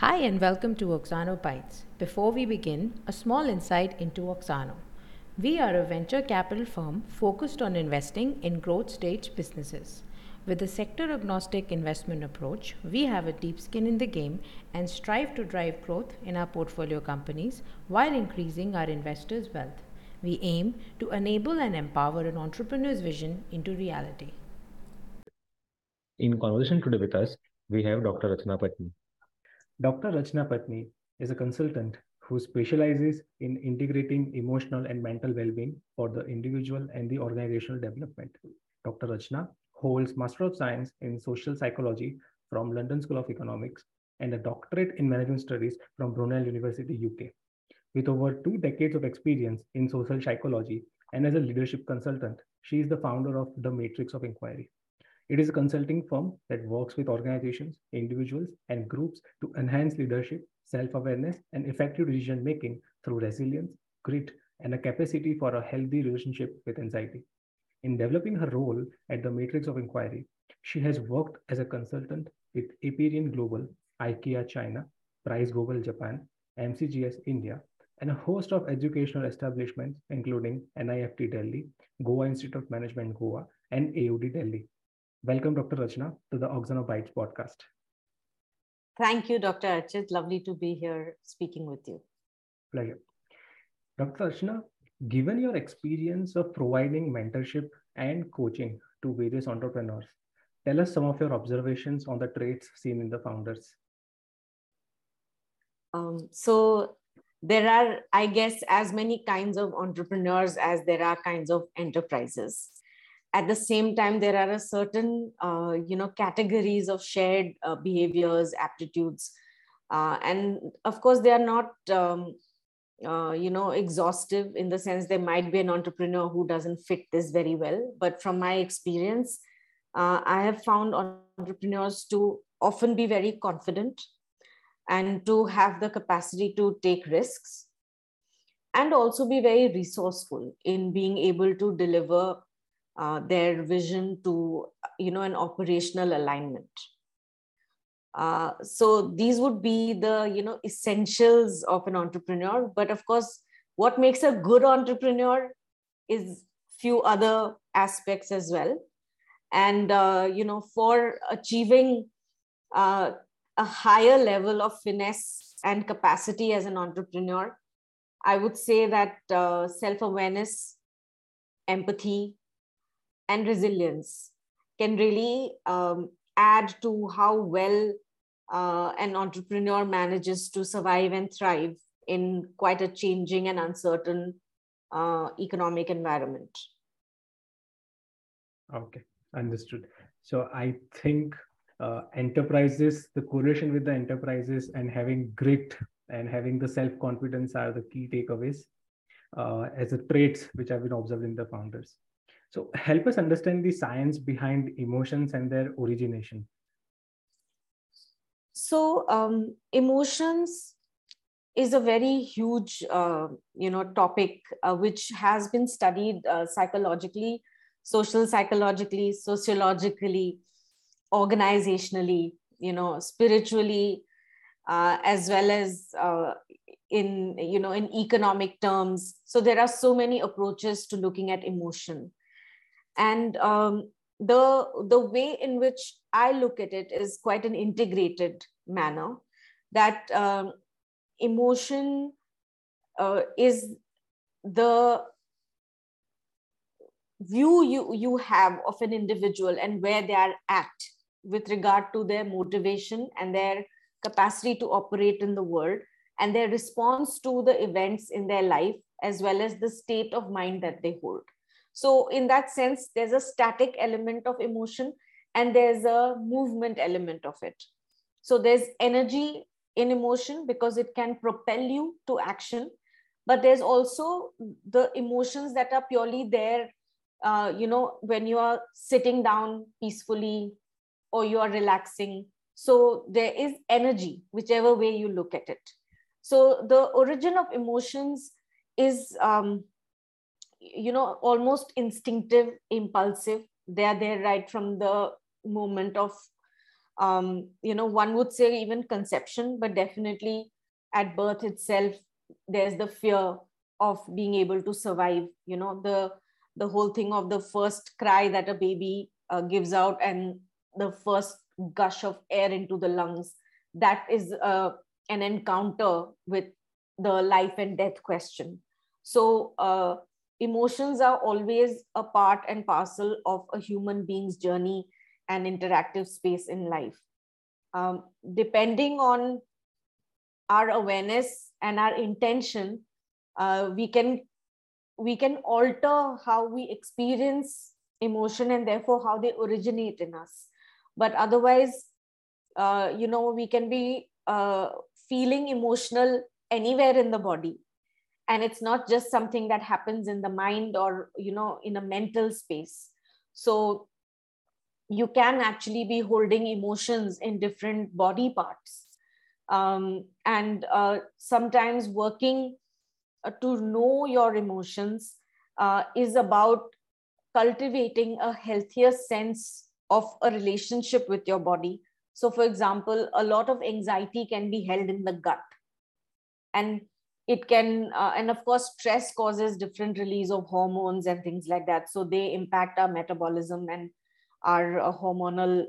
Hi, and welcome to Oxano Bites. Before we begin, a small insight into Oxano. We are a venture capital firm focused on investing in growth stage businesses. With a sector agnostic investment approach, we have a deep skin in the game and strive to drive growth in our portfolio companies while increasing our investors' wealth. We aim to enable and empower an entrepreneur's vision into reality. In conversation today with us, we have Dr. Rachna Patni. Dr. Rachna Patni is a consultant who specializes in integrating emotional and mental well-being for the individual and the organizational development. Dr. Rachna holds Master of Science in Social Psychology from London School of Economics and a doctorate in Management Studies from Brunel University, UK. With over two decades of experience in social psychology and as a leadership consultant, she is the founder of The Matrix of Inquiry, it is a consulting firm that works with organizations, individuals, and groups to enhance leadership, self awareness, and effective decision making through resilience, grit, and a capacity for a healthy relationship with anxiety. In developing her role at the Matrix of Inquiry, she has worked as a consultant with Aperion Global, IKEA China, Price Global Japan, MCGS India, and a host of educational establishments, including NIFT Delhi, Goa Institute of Management Goa, and AUD Delhi. Welcome, Dr. Rachna, to the Oxano Bites podcast. Thank you, Dr. Archit. Lovely to be here speaking with you. Pleasure. Dr. Rachna, given your experience of providing mentorship and coaching to various entrepreneurs, tell us some of your observations on the traits seen in the founders. Um, so, there are, I guess, as many kinds of entrepreneurs as there are kinds of enterprises at the same time there are a certain uh, you know categories of shared uh, behaviors aptitudes uh, and of course they are not um, uh, you know exhaustive in the sense there might be an entrepreneur who doesn't fit this very well but from my experience uh, i have found entrepreneurs to often be very confident and to have the capacity to take risks and also be very resourceful in being able to deliver uh, their vision to you know an operational alignment. Uh, so these would be the you know essentials of an entrepreneur. But of course what makes a good entrepreneur is few other aspects as well. And uh, you know for achieving uh, a higher level of finesse and capacity as an entrepreneur i would say that uh, self awareness empathy and resilience can really um, add to how well uh, an entrepreneur manages to survive and thrive in quite a changing and uncertain uh, economic environment. Okay, understood. So I think uh, enterprises, the correlation with the enterprises and having grit and having the self confidence are the key takeaways uh, as a traits which have been observed in the founders. So help us understand the science behind emotions and their origination. So um, emotions is a very huge, uh, you know, topic uh, which has been studied uh, psychologically, social psychologically, sociologically, organizationally, you know, spiritually, uh, as well as uh, in you know in economic terms. So there are so many approaches to looking at emotion and um, the the way in which i look at it is quite an integrated manner that um, emotion uh, is the view you you have of an individual and where they are at with regard to their motivation and their capacity to operate in the world and their response to the events in their life as well as the state of mind that they hold so, in that sense, there's a static element of emotion and there's a movement element of it. So, there's energy in emotion because it can propel you to action, but there's also the emotions that are purely there, uh, you know, when you are sitting down peacefully or you are relaxing. So, there is energy, whichever way you look at it. So, the origin of emotions is. Um, you know almost instinctive impulsive. They are there right from the moment of um, you know one would say even conception but definitely at birth itself there's the fear of being able to survive you know the the whole thing of the first cry that a baby uh, gives out and the first gush of air into the lungs. That is uh, an encounter with the life and death question. So uh, emotions are always a part and parcel of a human being's journey and interactive space in life. Um, depending on our awareness and our intention uh, we can we can alter how we experience emotion and therefore how they originate in us. But otherwise uh, you know we can be uh, feeling emotional anywhere in the body and it's not just something that happens in the mind or you know in a mental space. So you can actually be holding emotions in different body parts. Um, and uh, sometimes working uh, to know your emotions uh, is about cultivating a healthier sense of a relationship with your body. So for example a lot of anxiety can be held in the gut. And it can uh, and of course stress causes different release of hormones and things like that. So they impact our metabolism and our uh, hormonal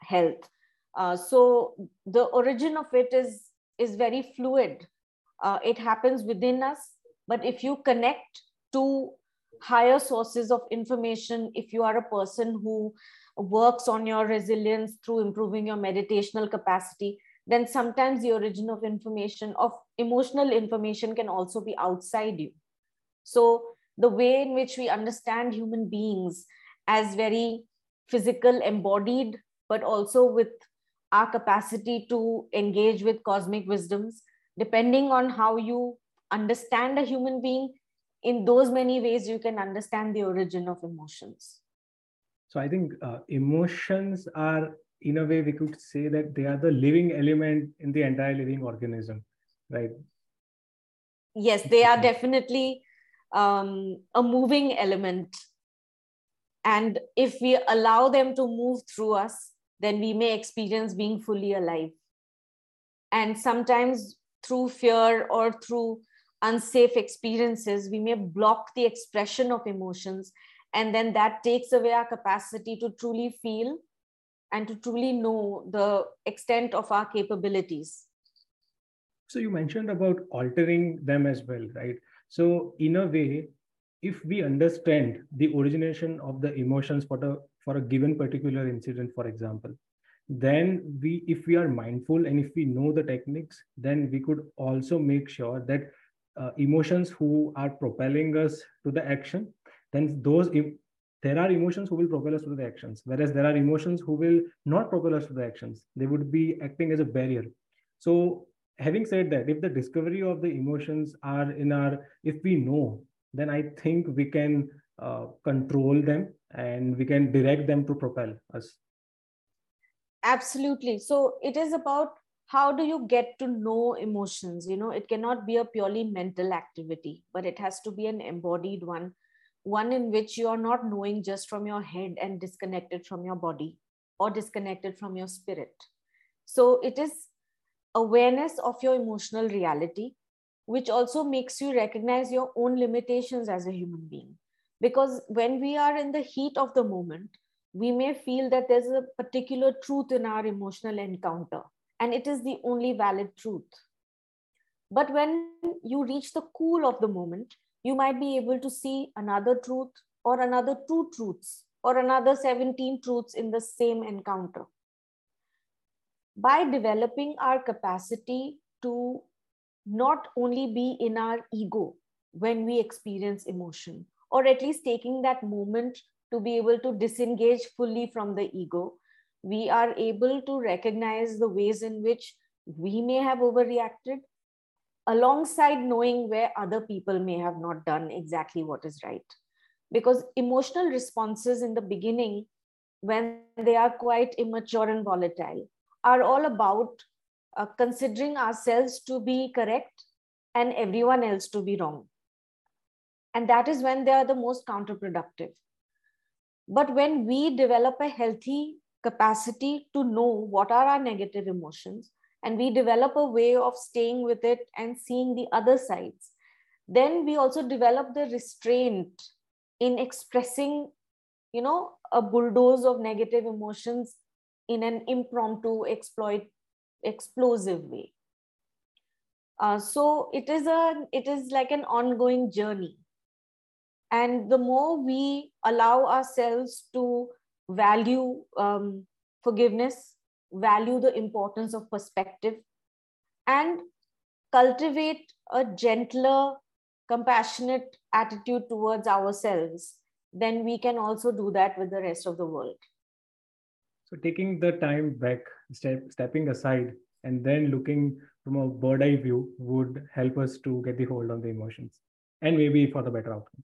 health. Uh, so the origin of it is is very fluid. Uh, it happens within us but if you connect to higher sources of information if you are a person who works on your resilience through improving your meditational capacity then sometimes the origin of information of emotional information can also be outside you. So the way in which we understand human beings as very physical embodied but also with our capacity to engage with cosmic wisdoms depending on how you understand a human being in those many ways you can understand the origin of emotions. So i think uh, emotions are in a way we could say that they are the living element in the entire living organism right? Yes they are definitely um, a moving element. And if we allow them to move through us then we may experience being fully alive. And sometimes through fear or through unsafe experiences we may block the expression of emotions. And then that takes away our capacity to truly feel and to truly know the extent of our capabilities. So you mentioned about altering them as well, right? So in a way, if we understand the origination of the emotions for the for a given particular incident, for example, then we if we are mindful and if we know the techniques, then we could also make sure that uh, emotions who are propelling us to the action, then those there are emotions who will propel us to the actions whereas there are emotions who will not propel us to the actions. They would be acting as a barrier. So having said that if the discovery of the emotions are in our if we know then i think we can uh, control them and we can direct them to propel us. Absolutely. So it is about how do you get to know emotions? You know it cannot be a purely mental activity but it has to be an embodied one one in which you are not knowing just from your head and disconnected from your body or disconnected from your spirit. So it is awareness of your emotional reality, which also makes you recognize your own limitations as a human being. Because when we are in the heat of the moment, we may feel that there's a particular truth in our emotional encounter, and it is the only valid truth. But when you reach the cool of the moment, you might be able to see another truth or another two truths or another 17 truths in the same encounter. By developing our capacity to not only be in our ego when we experience emotion, or at least taking that moment to be able to disengage fully from the ego, we are able to recognize the ways in which we may have overreacted alongside knowing where other people may have not done exactly what is right. Because emotional responses in the beginning, when they are quite immature and volatile, are all about uh, considering ourselves to be correct and everyone else to be wrong. And that is when they are the most counterproductive. But when we develop a healthy capacity to know what are our negative emotions and we develop a way of staying with it and seeing the other sides. Then we also develop the restraint in expressing you know a bulldoze of negative emotions in an impromptu exploit explosive way. Uh, so it is a it is like an ongoing journey. And the more we allow ourselves to value um, forgiveness value the importance of perspective and cultivate a gentler compassionate attitude towards ourselves then we can also do that with the rest of the world. So taking the time back step, stepping aside and then looking from a bird eye view would help us to get the hold on the emotions and maybe for the better outcome.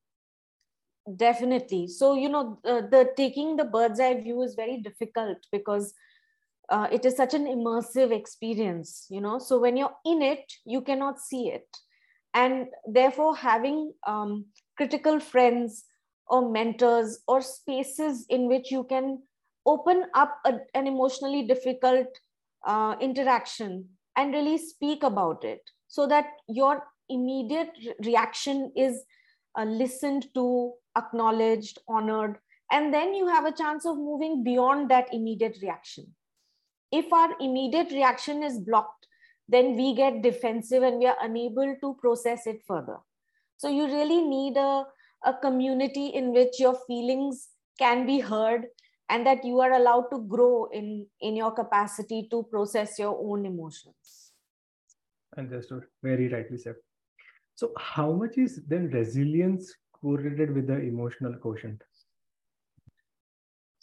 Definitely. So you know uh, the taking the bird's eye view is very difficult because uh, it is such an immersive experience you know? So when you're in it you cannot see it. And therefore having um, critical friends or mentors or spaces in which you can open up a, an emotionally difficult uh, interaction and really speak about it so that your immediate reaction is uh, listened to acknowledged honored and then you have a chance of moving beyond that immediate reaction if our immediate reaction is blocked then we get defensive and we are unable to process it further. So you really need a, a community in which your feelings can be heard and that you are allowed to grow in in your capacity to process your own emotions. Understood. Very rightly said. So how much is then resilience correlated with the emotional quotient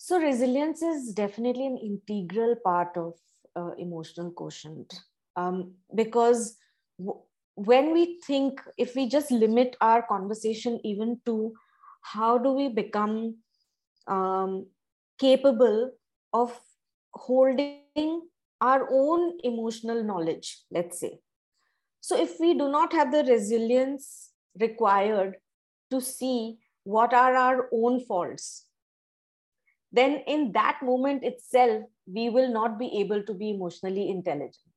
so resilience is definitely an integral part of uh, emotional quotient. Um, because when we think if we just limit our conversation even to how do we become um, capable of holding our own emotional knowledge let's say. So if we do not have the resilience required to see what are our own faults then in that moment itself we will not be able to be emotionally intelligent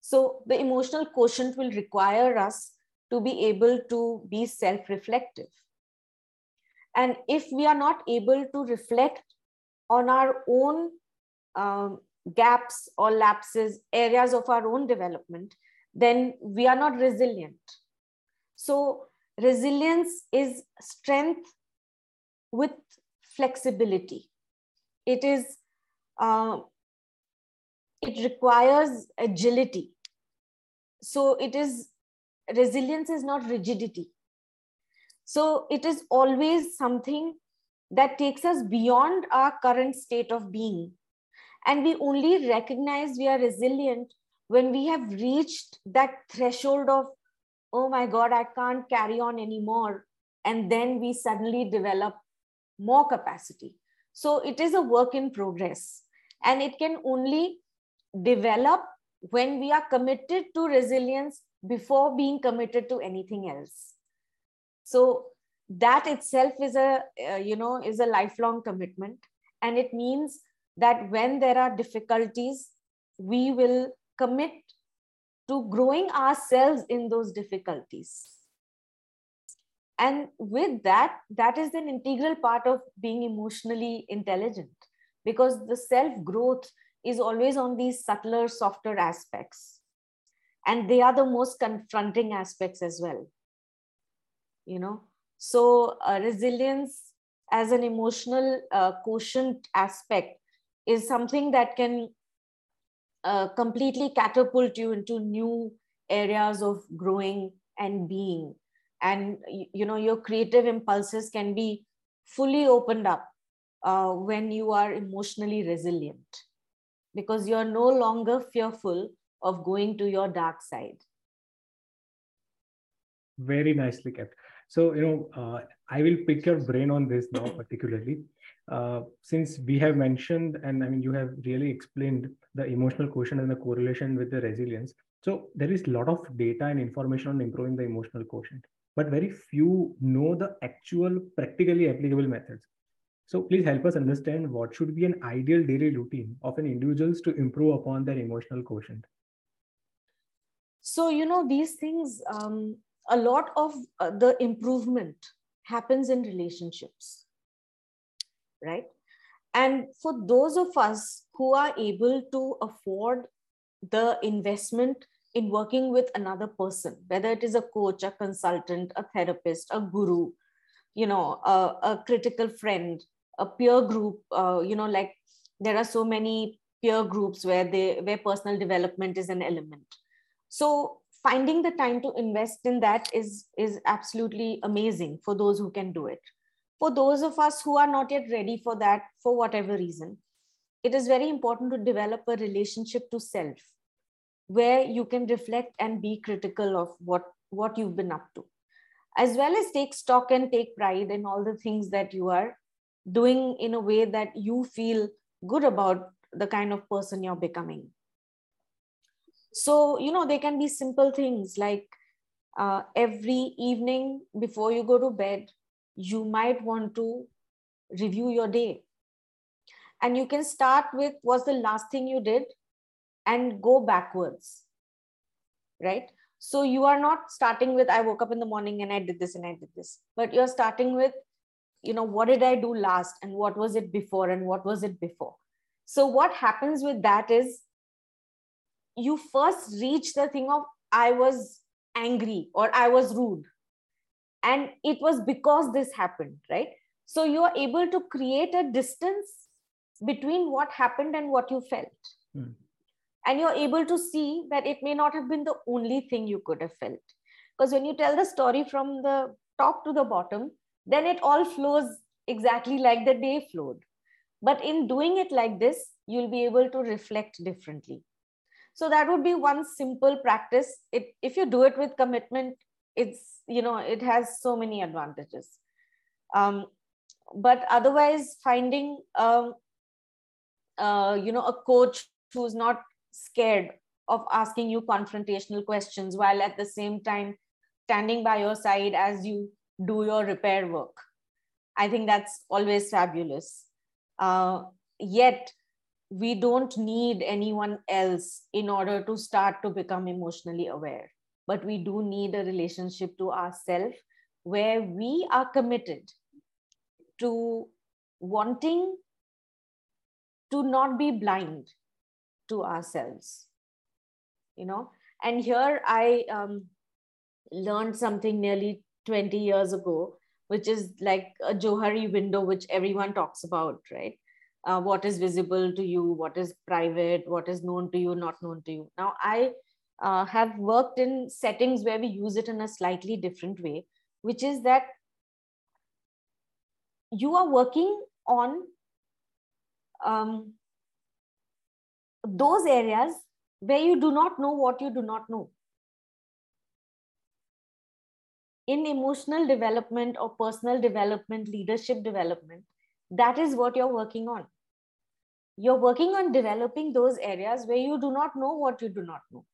so the emotional quotient will require us to be able to be self reflective. And if we are not able to reflect on our own um, gaps or lapses, areas of our own development, then we are not resilient. So resilience is strength with flexibility. It is uh, it requires agility. So it is resilience is not rigidity. So it is always something that takes us beyond our current state of being. And we only recognize we are resilient when we have reached that threshold of oh my god i can't carry on anymore. And then we suddenly develop more capacity so it is a work in progress. And it can only develop when we are committed to resilience before being committed to anything else. So that itself is a uh, you know is a lifelong commitment. And it means that when there are difficulties we will commit to growing ourselves in those difficulties and with that that is an integral part of being emotionally intelligent because the self growth is always on these subtler, softer aspects. And they are the most confronting aspects as well. You know, so uh, resilience as an emotional uh, quotient aspect is something that can uh, completely catapult you into new areas of growing and being and you know your creative impulses can be fully opened up uh, when you are emotionally resilient because you're no longer fearful of going to your dark side. Very nicely kept. So, you know, uh, I will pick your brain on this now, particularly. Uh, since we have mentioned, and I mean, you have really explained the emotional quotient and the correlation with the resilience. So, there is a lot of data and information on improving the emotional quotient, but very few know the actual practically applicable methods. So please help us understand what should be an ideal daily routine of an individuals to improve upon their emotional quotient. So, you know, these things, um, a lot of uh, the improvement happens in relationships, right? And for those of us who are able to afford the investment in working with another person, whether it is a coach, a consultant, a therapist, a guru, you know, a, a critical friend, a peer group, uh, you know, like there are so many peer groups where they where personal development is an element. So finding the time to invest in that is is absolutely amazing for those who can do it. For those of us who are not yet ready for that, for whatever reason, it is very important to develop a relationship to self where you can reflect and be critical of what what you've been up to. As well as take stock and take pride in all the things that you are doing in a way that you feel good about the kind of person you're becoming. So you know they can be simple things like uh, every evening before you go to bed you might want to review your day. And you can start with what's the last thing you did and go backwards right? So you are not starting with i woke up in the morning and i did this and i did this but you're starting with you know what did i do last and what was it before and what was it before? So what happens with that is you first reach the thing of i was angry or i was rude and it was because this happened right? So you are able to create a distance between what happened and what you felt. Hmm and you're able to see that it may not have been the only thing you could have felt. Because when you tell the story from the top to the bottom then it all flows exactly like the day flowed. But in doing it like this you'll be able to reflect differently. So that would be one simple practice. It if you do it with commitment it's you know it has so many advantages. Um, but otherwise finding um, uh, you know a coach who's not scared of asking you confrontational questions while at the same time standing by your side as you do your repair work. I think that's always fabulous. Uh, yet, we don't need anyone else in order to start to become emotionally aware. But we do need a relationship to ourselves where we are committed to wanting to not be blind to ourselves you know? And here i um, learned something nearly 20 years ago which is like a johari window which everyone talks about right? Uh, what is visible to you what is private what is known to you not known to you. Now i uh, have worked in settings where we use it in a slightly different way which is that you are working on um, those areas where you do not know what you do not know. In emotional development or personal development, leadership development, that is what you're working on. You're working on developing those areas where you do not know what you do not know.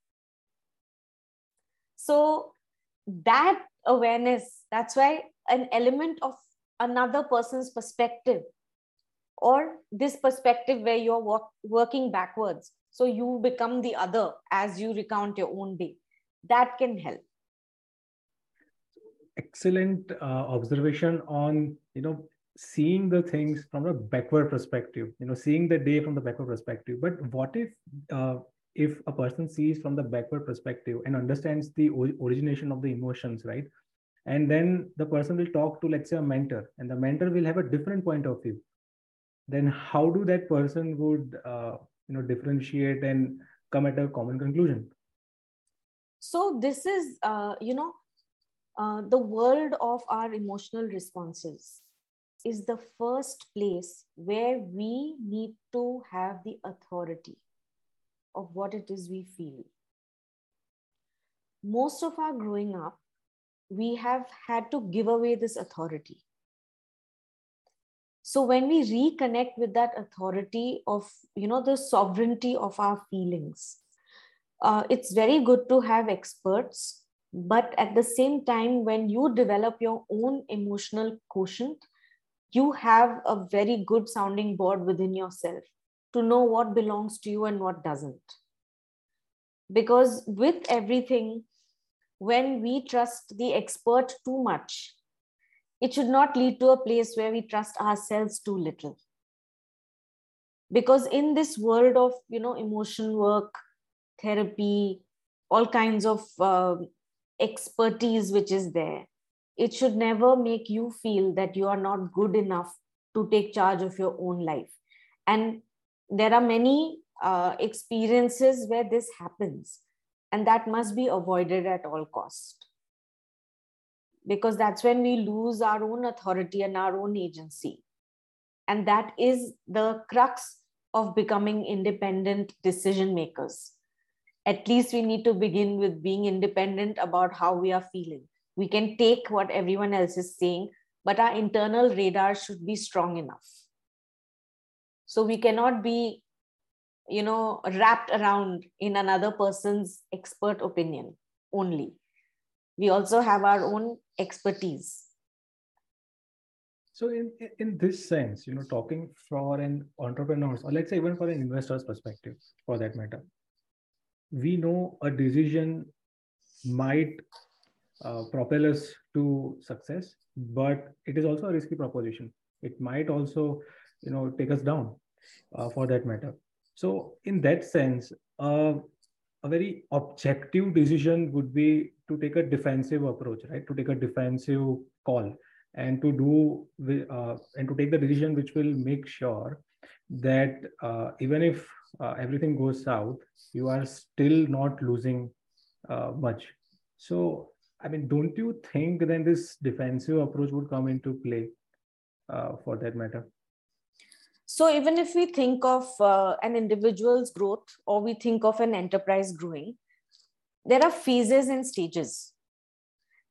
So, that awareness, that's why an element of another person's perspective or this perspective where you're work, working backwards. So you become the other as you recount your own day. That can help. Excellent uh, observation on you know seeing the things from a backward perspective you know seeing the day from the backward perspective. But what if uh, if a person sees from the backward perspective and understands the origination of the emotions right? And then the person will talk to let's say a mentor and the mentor will have a different point of view then how do that person would uh, you know differentiate and come at a common conclusion? So this is uh, you know uh, the world of our emotional responses is the first place where we need to have the authority of what it is we feel. Most of our growing up we have had to give away this authority so when we reconnect with that authority of you know the sovereignty of our feelings uh, it's very good to have experts but at the same time when you develop your own emotional quotient you have a very good sounding board within yourself to know what belongs to you and what doesn't. Because with everything, when we trust the expert too much, it should not lead to a place where we trust ourselves too little. Because in this world of you know emotion work, therapy, all kinds of uh, expertise which is there, it should never make you feel that you are not good enough to take charge of your own life. And there are many uh, experiences where this happens and that must be avoided at all cost because that's when we lose our own authority and our own agency. And that is the crux of becoming independent decision makers. At least we need to begin with being independent about how we are feeling. We can take what everyone else is saying but our internal radar should be strong enough. So we cannot be you know wrapped around in another person's expert opinion only. We also have our own expertise. So in in this sense you know talking for an entrepreneurs or let's say even for an investor's perspective for that matter we know a decision might uh, propel us to success but it is also a risky proposition. It might also you know take us down uh, for that matter. So in that sense uh, a very objective decision would be to take a defensive approach right? To take a defensive call and to do uh, and to take the decision which will make sure that uh, even if uh, everything goes south you are still not losing uh, much. So i mean don't you think then this defensive approach would come into play uh, for that matter? So even if we think of uh, an individual's growth or we think of an enterprise growing, there are phases and stages.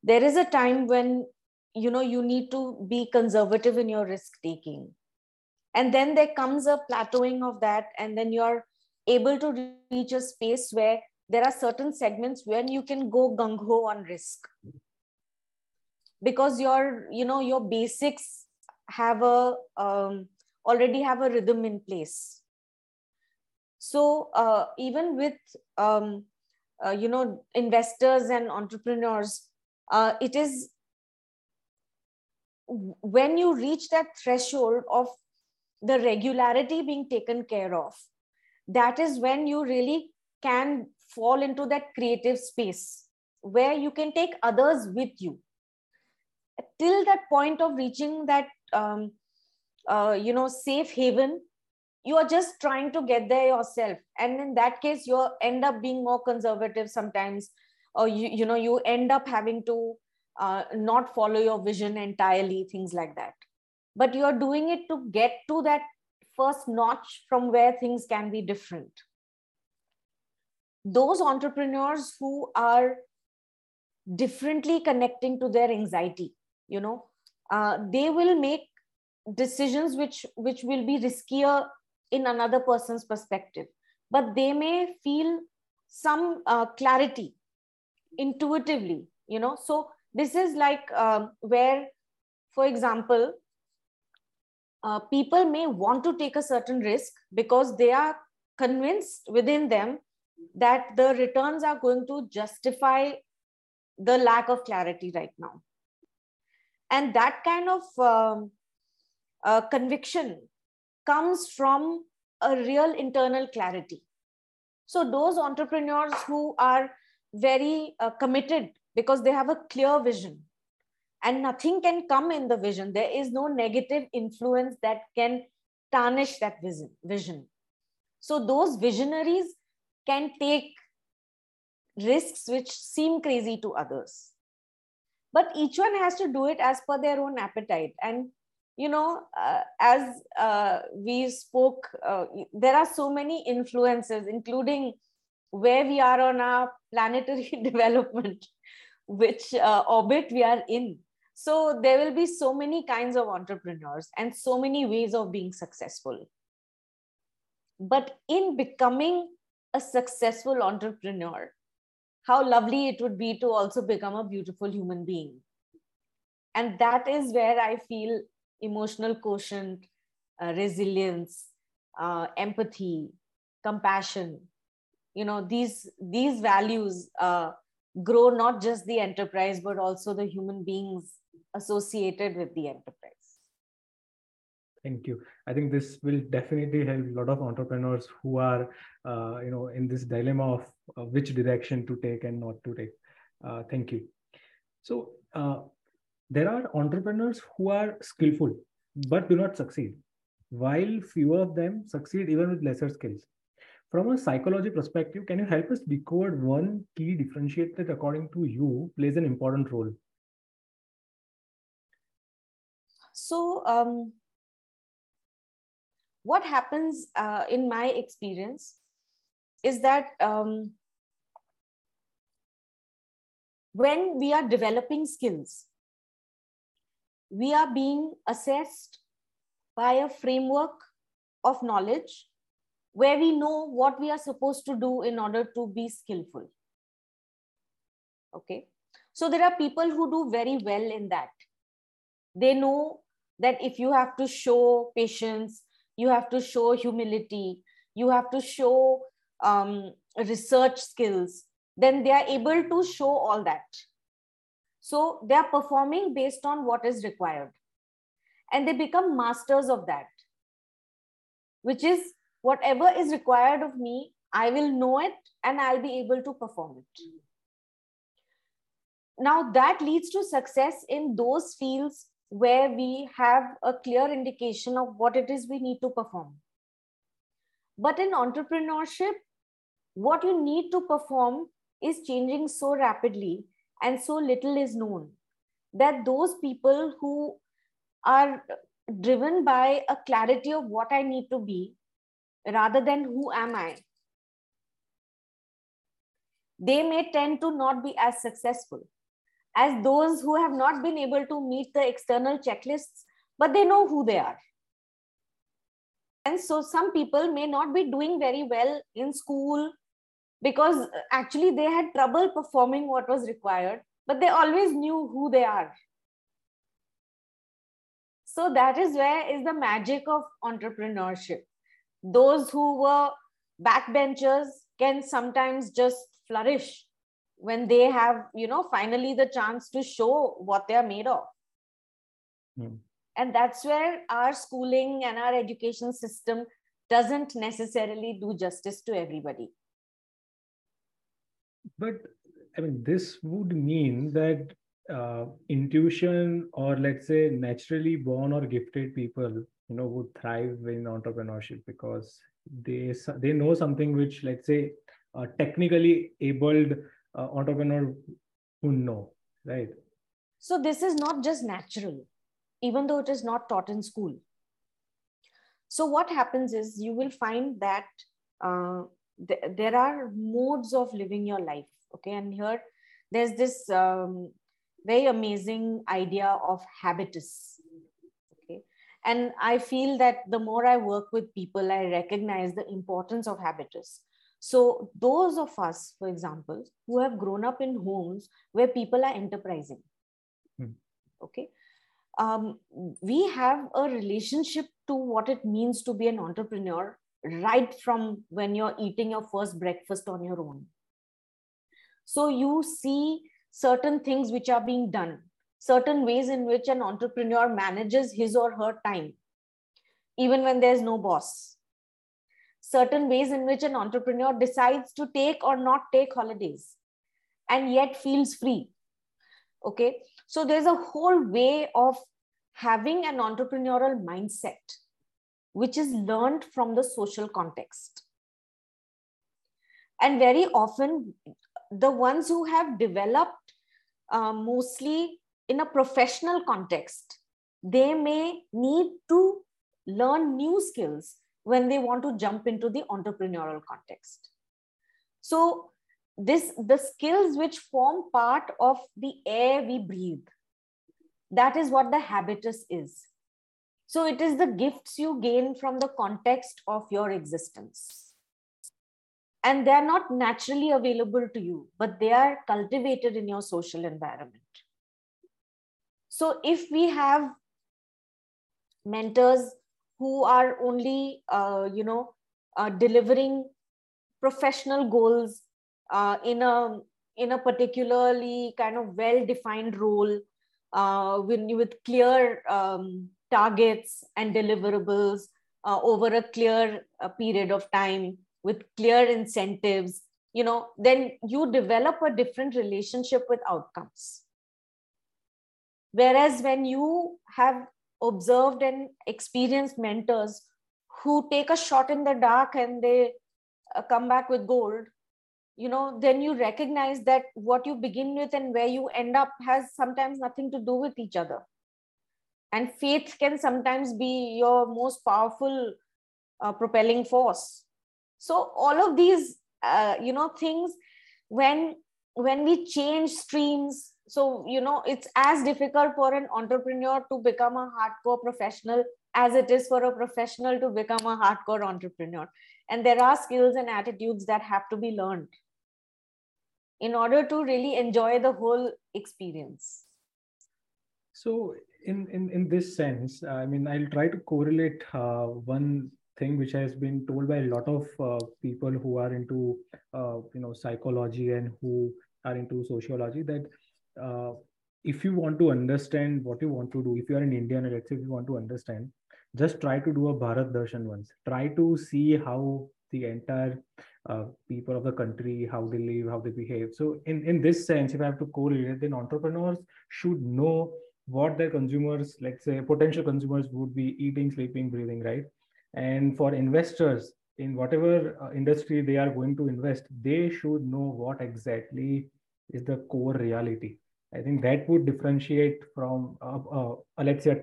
There is a time when you know you need to be conservative in your risk taking. And then there comes a plateauing of that, and then you're able to reach a space where there are certain segments when you can go gung ho on risk because your you know your basics have a um, already have a rhythm in place. So uh, even with um, uh, you know investors and entrepreneurs, uh, it is when you reach that threshold of the regularity being taken care of, that is when you really can fall into that creative space where you can take others with you. Till that point of reaching that um, uh, you know safe haven you are just trying to get there yourself. And in that case you end up being more conservative sometimes or you you know you end up having to uh, not follow your vision entirely things like that. But you are doing it to get to that first notch from where things can be different. Those entrepreneurs who are differently connecting to their anxiety you know uh, they will make decisions which which will be riskier in another person's perspective. But they may feel some uh, clarity intuitively you know? So this is like um, where for example uh, people may want to take a certain risk because they are convinced within them that the returns are going to justify the lack of clarity right now. And that kind of um, uh, conviction comes from a real internal clarity. So, those entrepreneurs who are very uh, committed because they have a clear vision and nothing can come in the vision, there is no negative influence that can tarnish that vision. vision. So, those visionaries can take risks which seem crazy to others. But each one has to do it as per their own appetite. And you know, uh, as uh, we spoke, uh, there are so many influences, including where we are on our planetary development, which uh, orbit we are in. So there will be so many kinds of entrepreneurs and so many ways of being successful. But in becoming a successful entrepreneur, how lovely it would be to also become a beautiful human being. And that is where I feel emotional quotient, uh, resilience, uh, empathy, compassion. You know, these, these values uh, grow not just the enterprise, but also the human beings associated with the enterprise. Thank you. I think this will definitely help a lot of entrepreneurs who are, uh, you know, in this dilemma of uh, which direction to take and not to take. Uh, thank you. So there are entrepreneurs who are skillful but do not succeed, while few of them succeed even with lesser skills. From a psychology perspective, can you help us decode one key differentiator that, according to you, plays an important role? So, um, what happens uh, in my experience is that um, when we are developing skills, we are being assessed by a framework of knowledge where we know what we are supposed to do in order to be skillful. Okay. So there are people who do very well in that. They know that if you have to show patience, you have to show humility, you have to show um, research skills, then they are able to show all that. So they are performing based on what is required. And they become masters of that, which is whatever is required of me, I will know it and I'll be able to perform it. Now that leads to success in those fields where we have a clear indication of what it is we need to perform. But in entrepreneurship, what you need to perform is changing so rapidly and so little is known that those people who are driven by a clarity of what I need to be rather than who am I, they may tend to not be as successful as those who have not been able to meet the external checklists, but they know who they are. And so some people may not be doing very well in school because actually they had trouble performing what was required, but they always knew who they are. So that is where is the magic of entrepreneurship. Those who were backbenchers can sometimes just flourish when they have, you know, finally the chance to show what they are made of. Mm. And that's where our schooling and our education system doesn't necessarily do justice to everybody. But I mean, this would mean that uh, intuition or let's say naturally born or gifted people, you know, would thrive in entrepreneurship because they they know something which let's say technically abled uh, entrepreneur who know, right? So this is not just natural, even though it is not taught in school. So what happens is you will find that uh, th- there are modes of living your life. Okay, and here there's this um, very amazing idea of habitus. Okay, and I feel that the more I work with people, I recognize the importance of habitus so those of us, for example, who have grown up in homes where people are enterprising, hmm. okay, um, we have a relationship to what it means to be an entrepreneur right from when you're eating your first breakfast on your own. So you see certain things which are being done, certain ways in which an entrepreneur manages his or her time, even when there's no boss. Certain ways in which an entrepreneur decides to take or not take holidays and yet feels free. Okay? So there's a whole way of having an entrepreneurial mindset which is learned from the social context and very often the ones who have developed uh, mostly in a professional context they may need to learn new skills when they want to jump into the entrepreneurial context. So this the skills which form part of the air we breathe, that is what the habitus is. So it is the gifts you gain from the context of your existence. And they're not naturally available to you, but they are cultivated in your social environment. So if we have mentors who are only uh, you know uh, delivering professional goals uh, in a in a particularly kind of well defined role uh, with, with clear um, targets and deliverables uh, over a clear uh, period of time with clear incentives you know then you develop a different relationship with outcomes. Whereas when you have observed and experienced mentors who take a shot in the dark and they uh, come back with gold you know then you recognize that what you begin with and where you end up has sometimes nothing to do with each other and faith can sometimes be your most powerful uh, propelling force. So all of these uh, you know things when when we change streams so you know it's as difficult for an entrepreneur to become a hardcore professional as it is for a professional to become a hardcore entrepreneur. And there are skills and attitudes that have to be learned in order to really enjoy the whole experience. So in in in this sense i mean i'll try to correlate uh, one thing which has been told by a lot of uh, people who are into uh, you know psychology and who are into sociology that uh, if you want to understand what you want to do if you are an indian let's say if you want to understand just try to do a bharat darshan once. Try to see how the entire uh, people of the country how they live how they behave. So in in this sense if i have to correlate then entrepreneurs should know what their consumers let's say potential consumers would be eating sleeping breathing right? And for investors in whatever uh, industry they are going to invest they should know what exactly is the core reality. I think that would differentiate from uh, uh, let's say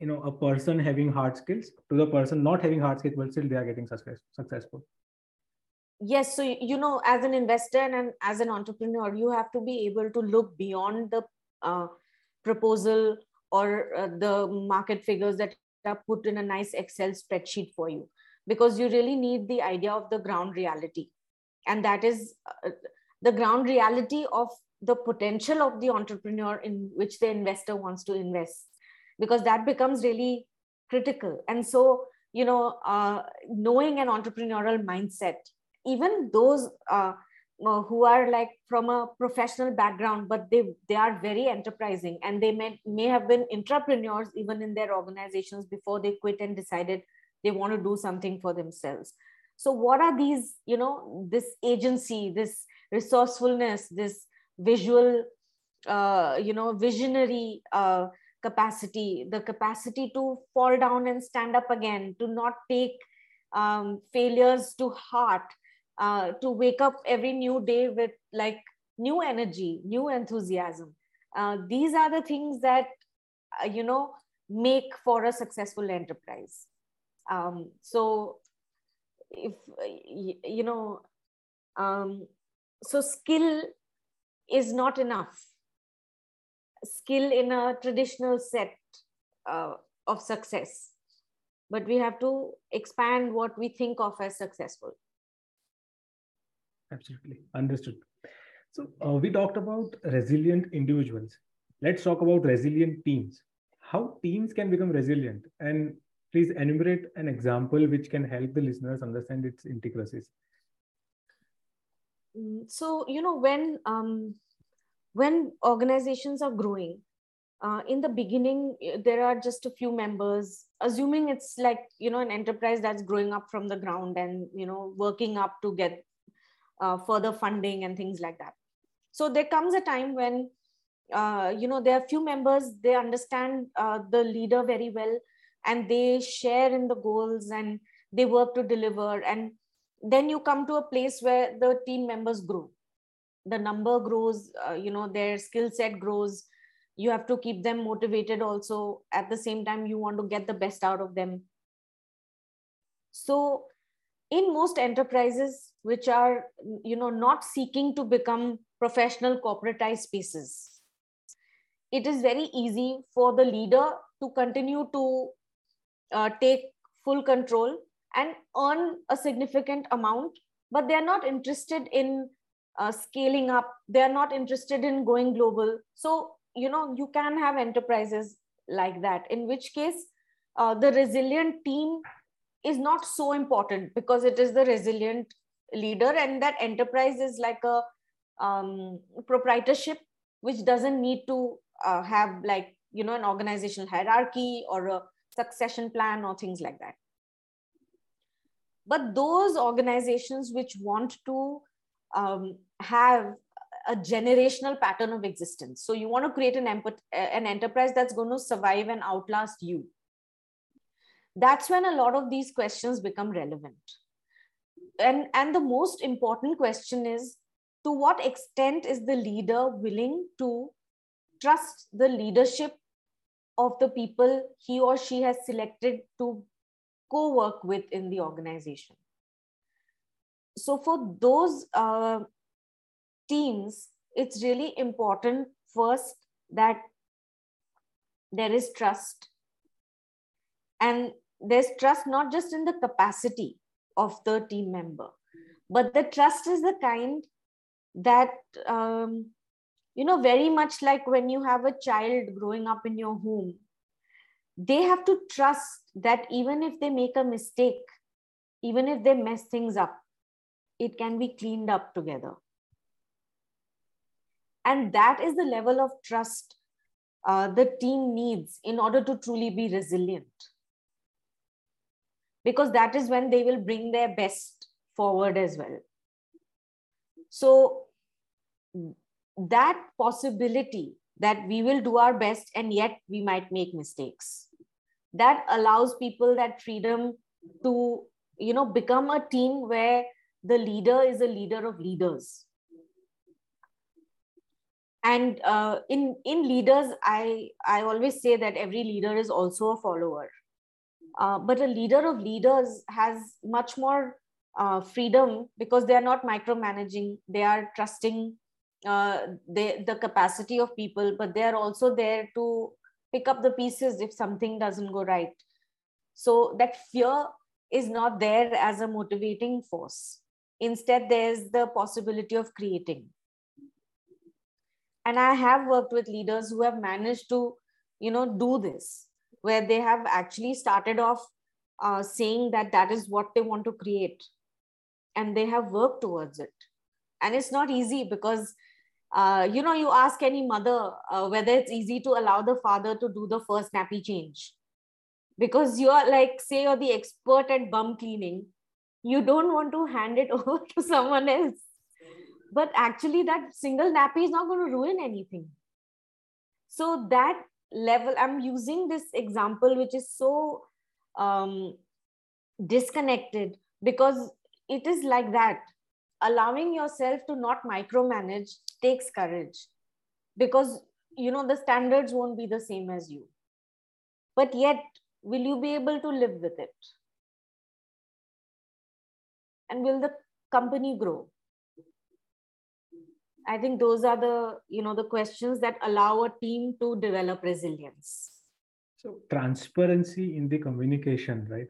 you know a person having hard skills to the person not having hard skills but still they are getting success, successful. Yes so you know as an investor and as an entrepreneur you have to be able to look beyond the uh, proposal or uh, the market figures that are put in a nice Excel spreadsheet for you because you really need the idea of the ground reality. And that is uh, the ground reality of the potential of the entrepreneur in which the investor wants to invest, because that becomes really critical. And so, you know, uh, knowing an entrepreneurial mindset, even those uh, who are like from a professional background but they they are very enterprising. And they may may have been entrepreneurs even in their organizations before they quit and decided they want to do something for themselves. So what are these you know this agency this resourcefulness this visual uh, you know visionary uh, capacity the capacity to fall down and stand up again to not take um, failures to heart uh, to wake up every new day with like new energy new enthusiasm. Uh, these are the things that uh, you know make for a successful enterprise. Um, so if you know um, so skill is not enough. Skill in a traditional set uh, of success. But we have to expand what we think of as successful Absolutely. Understood. So uh, we talked about resilient individuals. Let's talk about resilient teams. How teams can become resilient? And please enumerate an example which can help the listeners understand its intricacies. Mm, so, you know, when um, when organizations are growing, uh, in the beginning there are just a few members assuming it's like you know an enterprise that's growing up from the ground and you know working up to get uh, further funding and things like that. So there comes a time when uh, you know there are few members they understand uh, the leader very well and they share in the goals and they work to deliver. And then you come to a place where the team members grow. The number grows uh, you know their skill set grows. You have to keep them motivated also. At the same time you want to get the best out of them. So in most enterprises which are you know not seeking to become professional corporatized spaces it is very easy for the leader to continue to uh, take full control and earn a significant amount but they are not interested in uh, scaling up. They are not interested in going global. So you know you can have enterprises like that in which case uh, the resilient team is not so important because it is the resilient leader and that enterprise is like a um, proprietorship which doesn't need to uh, have like you know an organizational hierarchy or a succession plan or things like that. But those organizations which want to um, have a generational pattern of existence. So you want to create an, an enterprise that's going to survive and outlast you that's when a lot of these questions become relevant. And and the most important question is to what extent is the leader willing to trust the leadership of the people he or she has selected to co-work with in the organization? So for those uh, teams it's really important first that there is trust and there's trust not just in the capacity of the team member but the trust is the kind that um, you know very much like when you have a child growing up in your home they have to trust that even if they make a mistake even if they mess things up it can be cleaned up together. And that is the level of trust uh, the team needs in order to truly be resilient because that is when they will bring their best forward as well. So that possibility that we will do our best and yet we might make mistakes that allows people that freedom to you know become a team where the leader is a leader of leaders. And uh, in in leaders i i always say that every leader is also a follower uh, but a leader of leaders has much more uh, freedom because they are not micromanaging. They are trusting uh, the capacity of people but they are also there to pick up the pieces if something doesn't go right. So that fear is not there as a motivating force. Instead there's the possibility of creating. And i have worked with leaders who have managed to you know do this where they have actually started off uh, saying that that is what they want to create. And they have worked towards it. And it's not easy because uh, you know you ask any mother uh, whether it's easy to allow the father to do the first nappy change. Because you're like say you're the expert at bum cleaning you don't want to hand it over to someone else. But actually that single nappy is not going to ruin anything. So that level. I'm using this example which is so um, disconnected because it is like that. Allowing yourself to not micromanage takes courage because you know the standards won't be the same as you. But yet will you be able to live with it? And will the company grow i think those are the you know the questions that allow a team to develop resilience. So transparency in the communication right?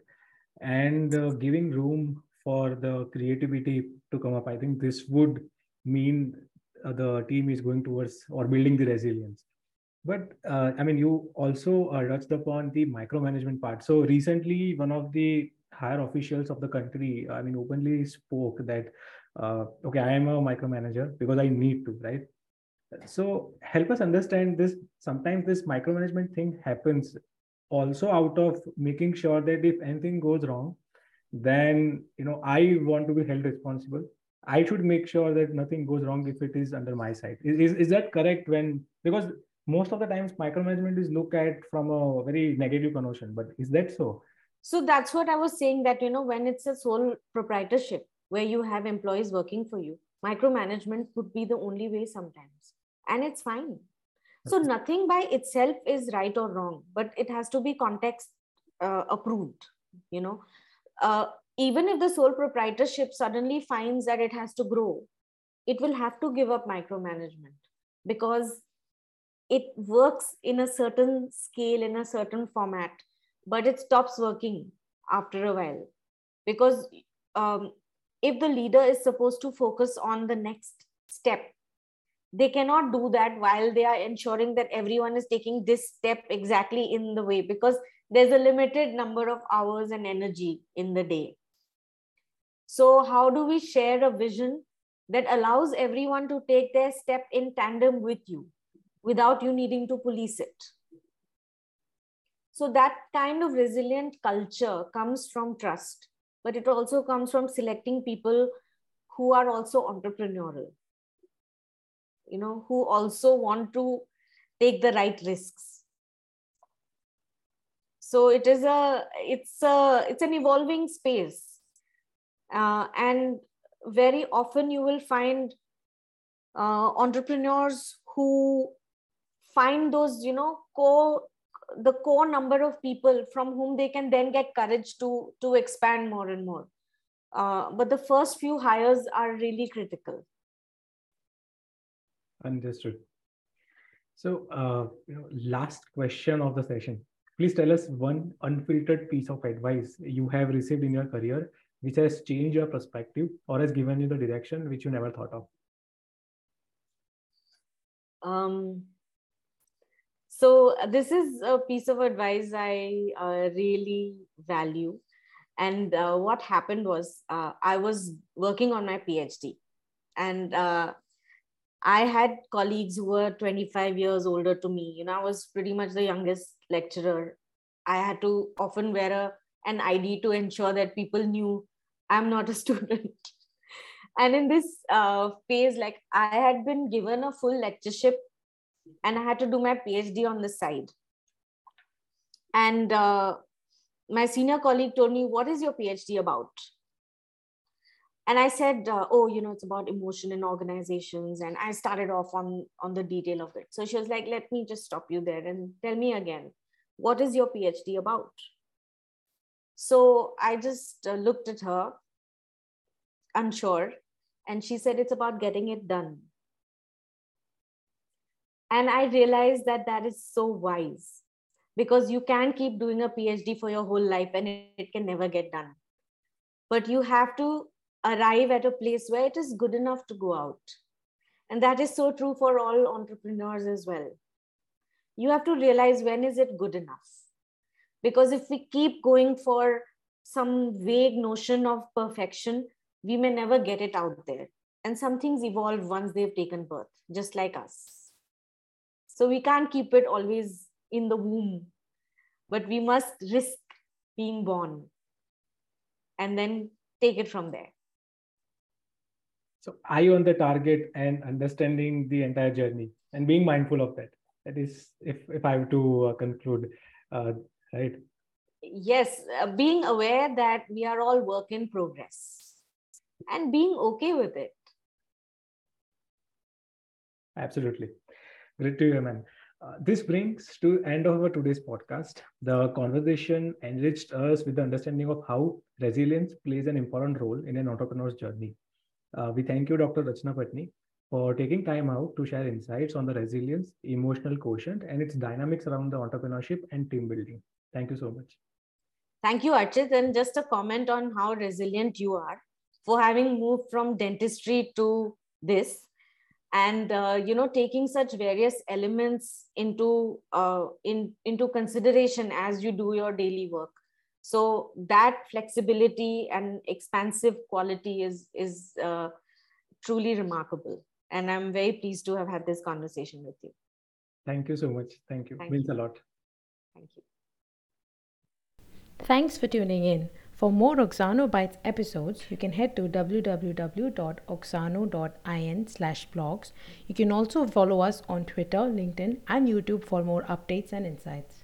And uh, giving room for the creativity to come up. I think this would mean uh, the team is going towards or building the resilience. But uh, i mean you also uh, touched upon the micromanagement part. So recently one of the higher officials of the country i mean openly spoke that uh, okay i am a micromanager because i need to right? So help us understand this sometimes this micromanagement thing happens also out of making sure that if anything goes wrong then you know i want to be held responsible. I should make sure that nothing goes wrong if it is under my side. Is, is that correct when because most of the times micromanagement is looked at from a very negative connotation but is that so? So that's what i was saying that you know when it's a sole proprietorship where you have employees working for you. Micromanagement could be the only way sometimes. And it's fine. So nothing by itself is right or wrong but it has to be context uh, approved you know. Uh, even if the sole proprietorship suddenly finds that it has to grow it will have to give up micromanagement because it works in a certain scale in a certain format but it stops working after a while. Because um, if the leader is supposed to focus on the next step they cannot do that while they are ensuring that everyone is taking this step exactly in the way because there's a limited number of hours and energy in the day. So, how do we share a vision that allows everyone to take their step in tandem with you without you needing to police it? So, that kind of resilient culture comes from trust, but it also comes from selecting people who are also entrepreneurial, you know, who also want to take the right risks. So it is a it's a it's an evolving space. Uh, and very often you will find uh, entrepreneurs who find those you know core the core number of people from whom they can then get courage to to expand more and more. Uh, but the first few hires are really critical. Understood. So uh, you know last question of the session. Please tell us one unfiltered piece of advice you have received in your career which has changed your perspective or has given you the direction which you never thought of? Um, so this is a piece of advice I uh, really value. And uh, what happened was uh, I was working on my PhD and uh, I had colleagues who were 25 years older to me. You know, I was pretty much the youngest lecturer. I had to often wear a, an ID to ensure that people knew I'm not a student. and in this uh, phase, like I had been given a full lectureship and I had to do my PhD on the side. And uh, my senior colleague told me, What is your PhD about? and i said uh, oh you know it's about emotion in organizations. And i started off on on the detail of it. So she was like let me just stop you there and tell me again. What is your phd about? So i just uh, looked at her unsure and she said it's about getting it done and i realized that that is so wise because you can keep doing a phd for your whole life and it, can never get done but you have to arrive at a place where it is good enough to go out. And that is so true for all entrepreneurs as well. You have to realize when is it good enough? Because if we keep going for some vague notion of perfection, we may never get it out there. And some things evolve once they've taken birth, just like us. So we can't keep it always in the womb, but we must risk being born and then take it from there. So eye on the target and understanding the entire journey and being mindful of that. That is, if if I have to uh, conclude, uh, right? Yes, uh, being aware that we are all work in progress, and being okay with it. Absolutely, great to hear, man. Uh, this brings to end of our today's podcast. The conversation enriched us with the understanding of how resilience plays an important role in an entrepreneur's journey. Uh, we thank you, Dr. Rachna Patni, for taking time out to share insights on the resilience, emotional quotient, and its dynamics around the entrepreneurship and team building. Thank you so much. Thank you, Archit. And just a comment on how resilient you are for having moved from dentistry to this and uh, you know taking such various elements into uh, in into consideration as you do your daily work. So that flexibility and expansive quality is is uh, truly remarkable. And i'm very pleased to have had this conversation with you. Thank you so much. Thank you. Thank means you. a lot. Thank you. Thanks for tuning in for more Oxano Bytes episodes, you can head to www.oxano.in slash blogs. You can also follow us on Twitter, LinkedIn, and YouTube for more updates and insights.